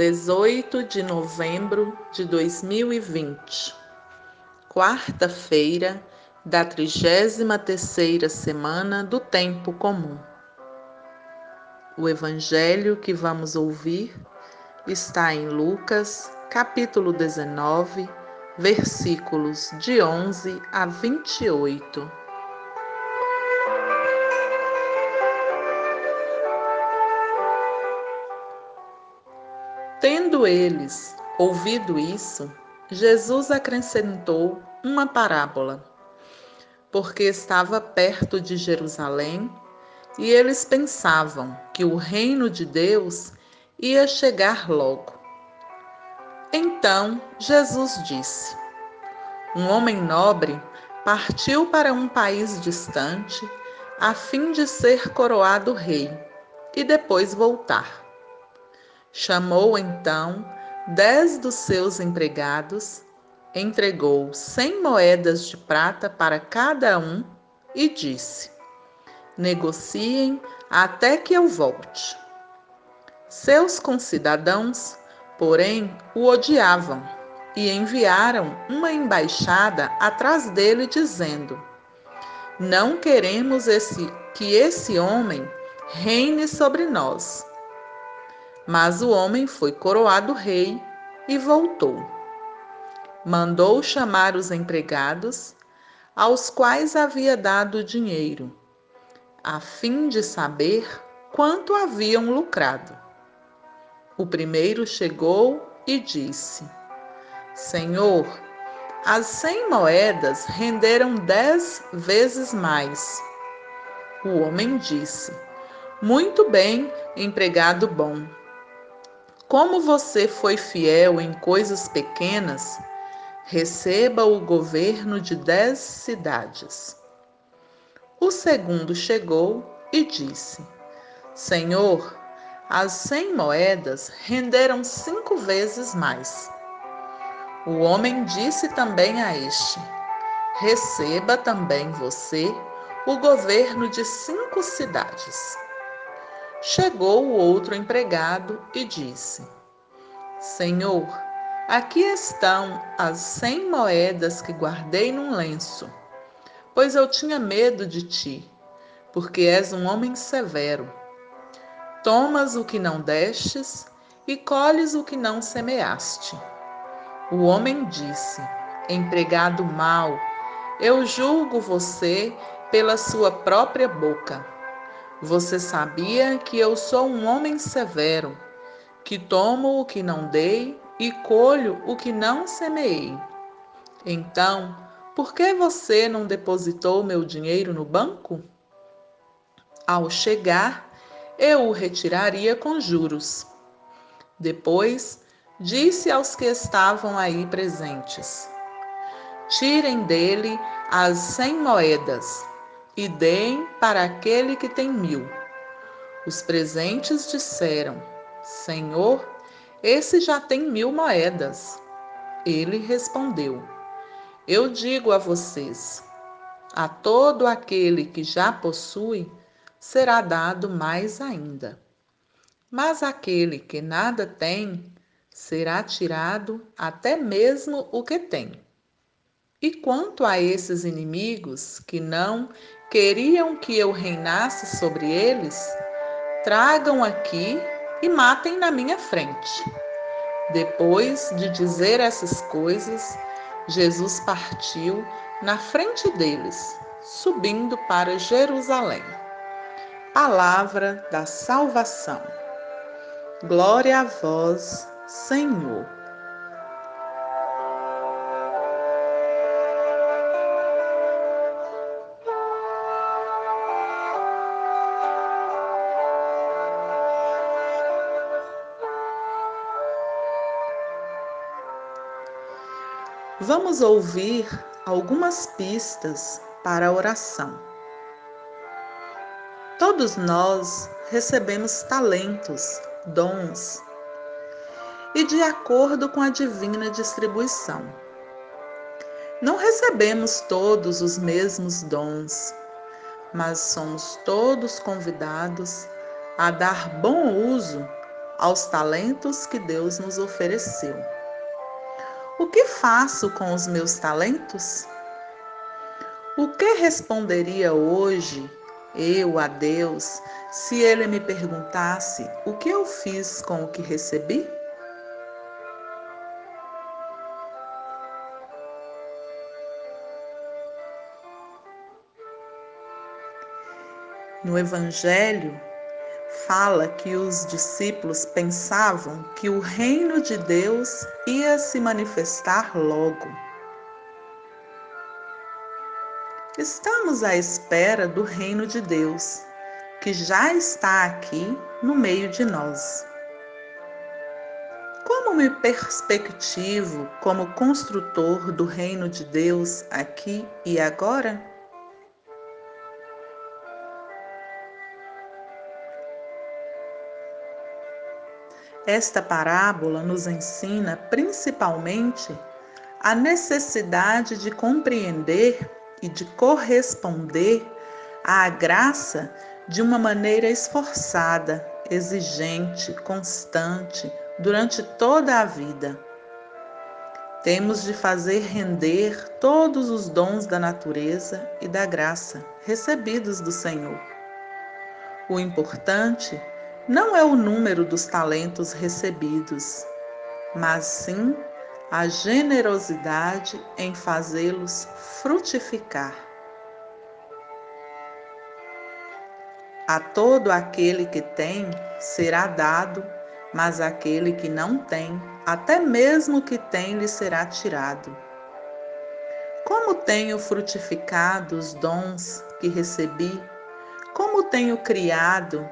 18 de novembro de 2020, quarta-feira da 33ª semana do tempo comum. O evangelho que vamos ouvir está em Lucas, capítulo 19, versículos de 11 a 28. Tendo eles ouvido isso, Jesus acrescentou uma parábola, porque estava perto de Jerusalém e eles pensavam que o reino de Deus ia chegar logo. Então Jesus disse: Um homem nobre partiu para um país distante a fim de ser coroado rei e depois voltar. Chamou então dez dos seus empregados, entregou cem moedas de prata para cada um e disse: Negociem até que eu volte. Seus concidadãos, porém, o odiavam e enviaram uma embaixada atrás dele, dizendo: Não queremos esse, que esse homem reine sobre nós. Mas o homem foi coroado rei e voltou. Mandou chamar os empregados, aos quais havia dado dinheiro, a fim de saber quanto haviam lucrado. O primeiro chegou e disse: Senhor, as cem moedas renderam dez vezes mais. O homem disse: Muito bem, empregado bom. Como você foi fiel em coisas pequenas, receba o governo de dez cidades. O segundo chegou e disse: Senhor, as cem moedas renderam cinco vezes mais. O homem disse também a este: Receba também você o governo de cinco cidades. Chegou o outro empregado e disse: Senhor, aqui estão as cem moedas que guardei num lenço, pois eu tinha medo de ti, porque és um homem severo. Tomas o que não destes e colhes o que não semeaste. O homem disse: Empregado mau, eu julgo você pela sua própria boca você sabia que eu sou um homem severo, que tomo o que não dei e colho o que não semeei. Então, por que você não depositou meu dinheiro no banco? Ao chegar, eu o retiraria com juros. Depois, disse aos que estavam aí presentes: Tirem dele as cem moedas e deem para aquele que tem mil. Os presentes disseram: Senhor, esse já tem mil moedas. Ele respondeu: Eu digo a vocês: a todo aquele que já possui será dado mais ainda. Mas aquele que nada tem será tirado até mesmo o que tem. E quanto a esses inimigos que não queriam que eu reinasse sobre eles, tragam aqui e matem na minha frente. Depois de dizer essas coisas, Jesus partiu na frente deles, subindo para Jerusalém. Palavra da salvação. Glória a vós, Senhor. Vamos ouvir algumas pistas para a oração. Todos nós recebemos talentos, dons, e de acordo com a divina distribuição. Não recebemos todos os mesmos dons, mas somos todos convidados a dar bom uso aos talentos que Deus nos ofereceu. O que faço com os meus talentos? O que responderia hoje eu a Deus se ele me perguntasse o que eu fiz com o que recebi? No Evangelho, fala que os discípulos pensavam que o reino de Deus ia se manifestar logo. Estamos à espera do reino de Deus, que já está aqui no meio de nós. Como me perspectivo como construtor do reino de Deus aqui e agora? Esta parábola nos ensina principalmente a necessidade de compreender e de corresponder à graça de uma maneira esforçada, exigente, constante, durante toda a vida. Temos de fazer render todos os dons da natureza e da graça recebidos do Senhor. O importante não é o número dos talentos recebidos, mas sim a generosidade em fazê-los frutificar. A todo aquele que tem será dado, mas aquele que não tem, até mesmo que tem, lhe será tirado. Como tenho frutificado os dons que recebi? Como tenho criado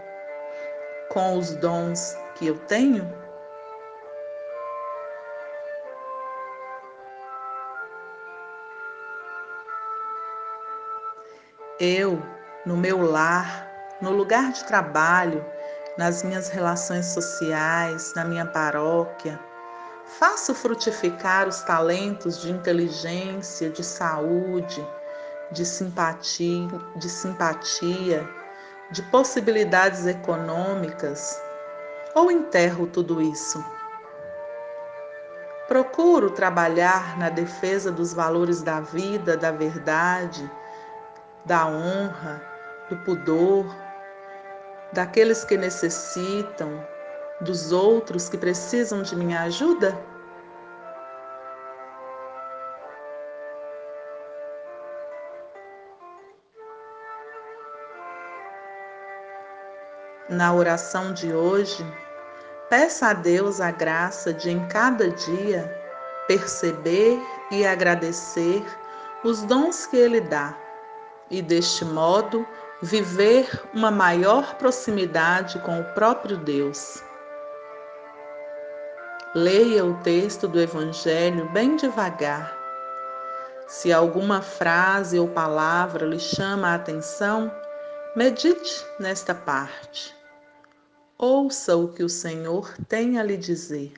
com os dons que eu tenho? Eu, no meu lar, no lugar de trabalho, nas minhas relações sociais, na minha paróquia, faço frutificar os talentos de inteligência, de saúde, de simpatia, de simpatia, de possibilidades econômicas ou enterro tudo isso? Procuro trabalhar na defesa dos valores da vida, da verdade, da honra, do pudor, daqueles que necessitam, dos outros que precisam de minha ajuda? Na oração de hoje, peça a Deus a graça de em cada dia perceber e agradecer os dons que Ele dá e, deste modo, viver uma maior proximidade com o próprio Deus. Leia o texto do Evangelho bem devagar. Se alguma frase ou palavra lhe chama a atenção, medite nesta parte. Ouça o que o Senhor tem a lhe dizer.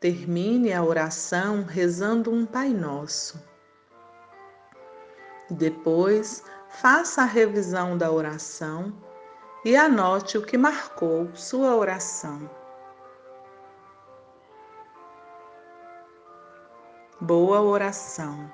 Termine a oração rezando um Pai Nosso. Depois, faça a revisão da oração e anote o que marcou sua oração. Boa oração.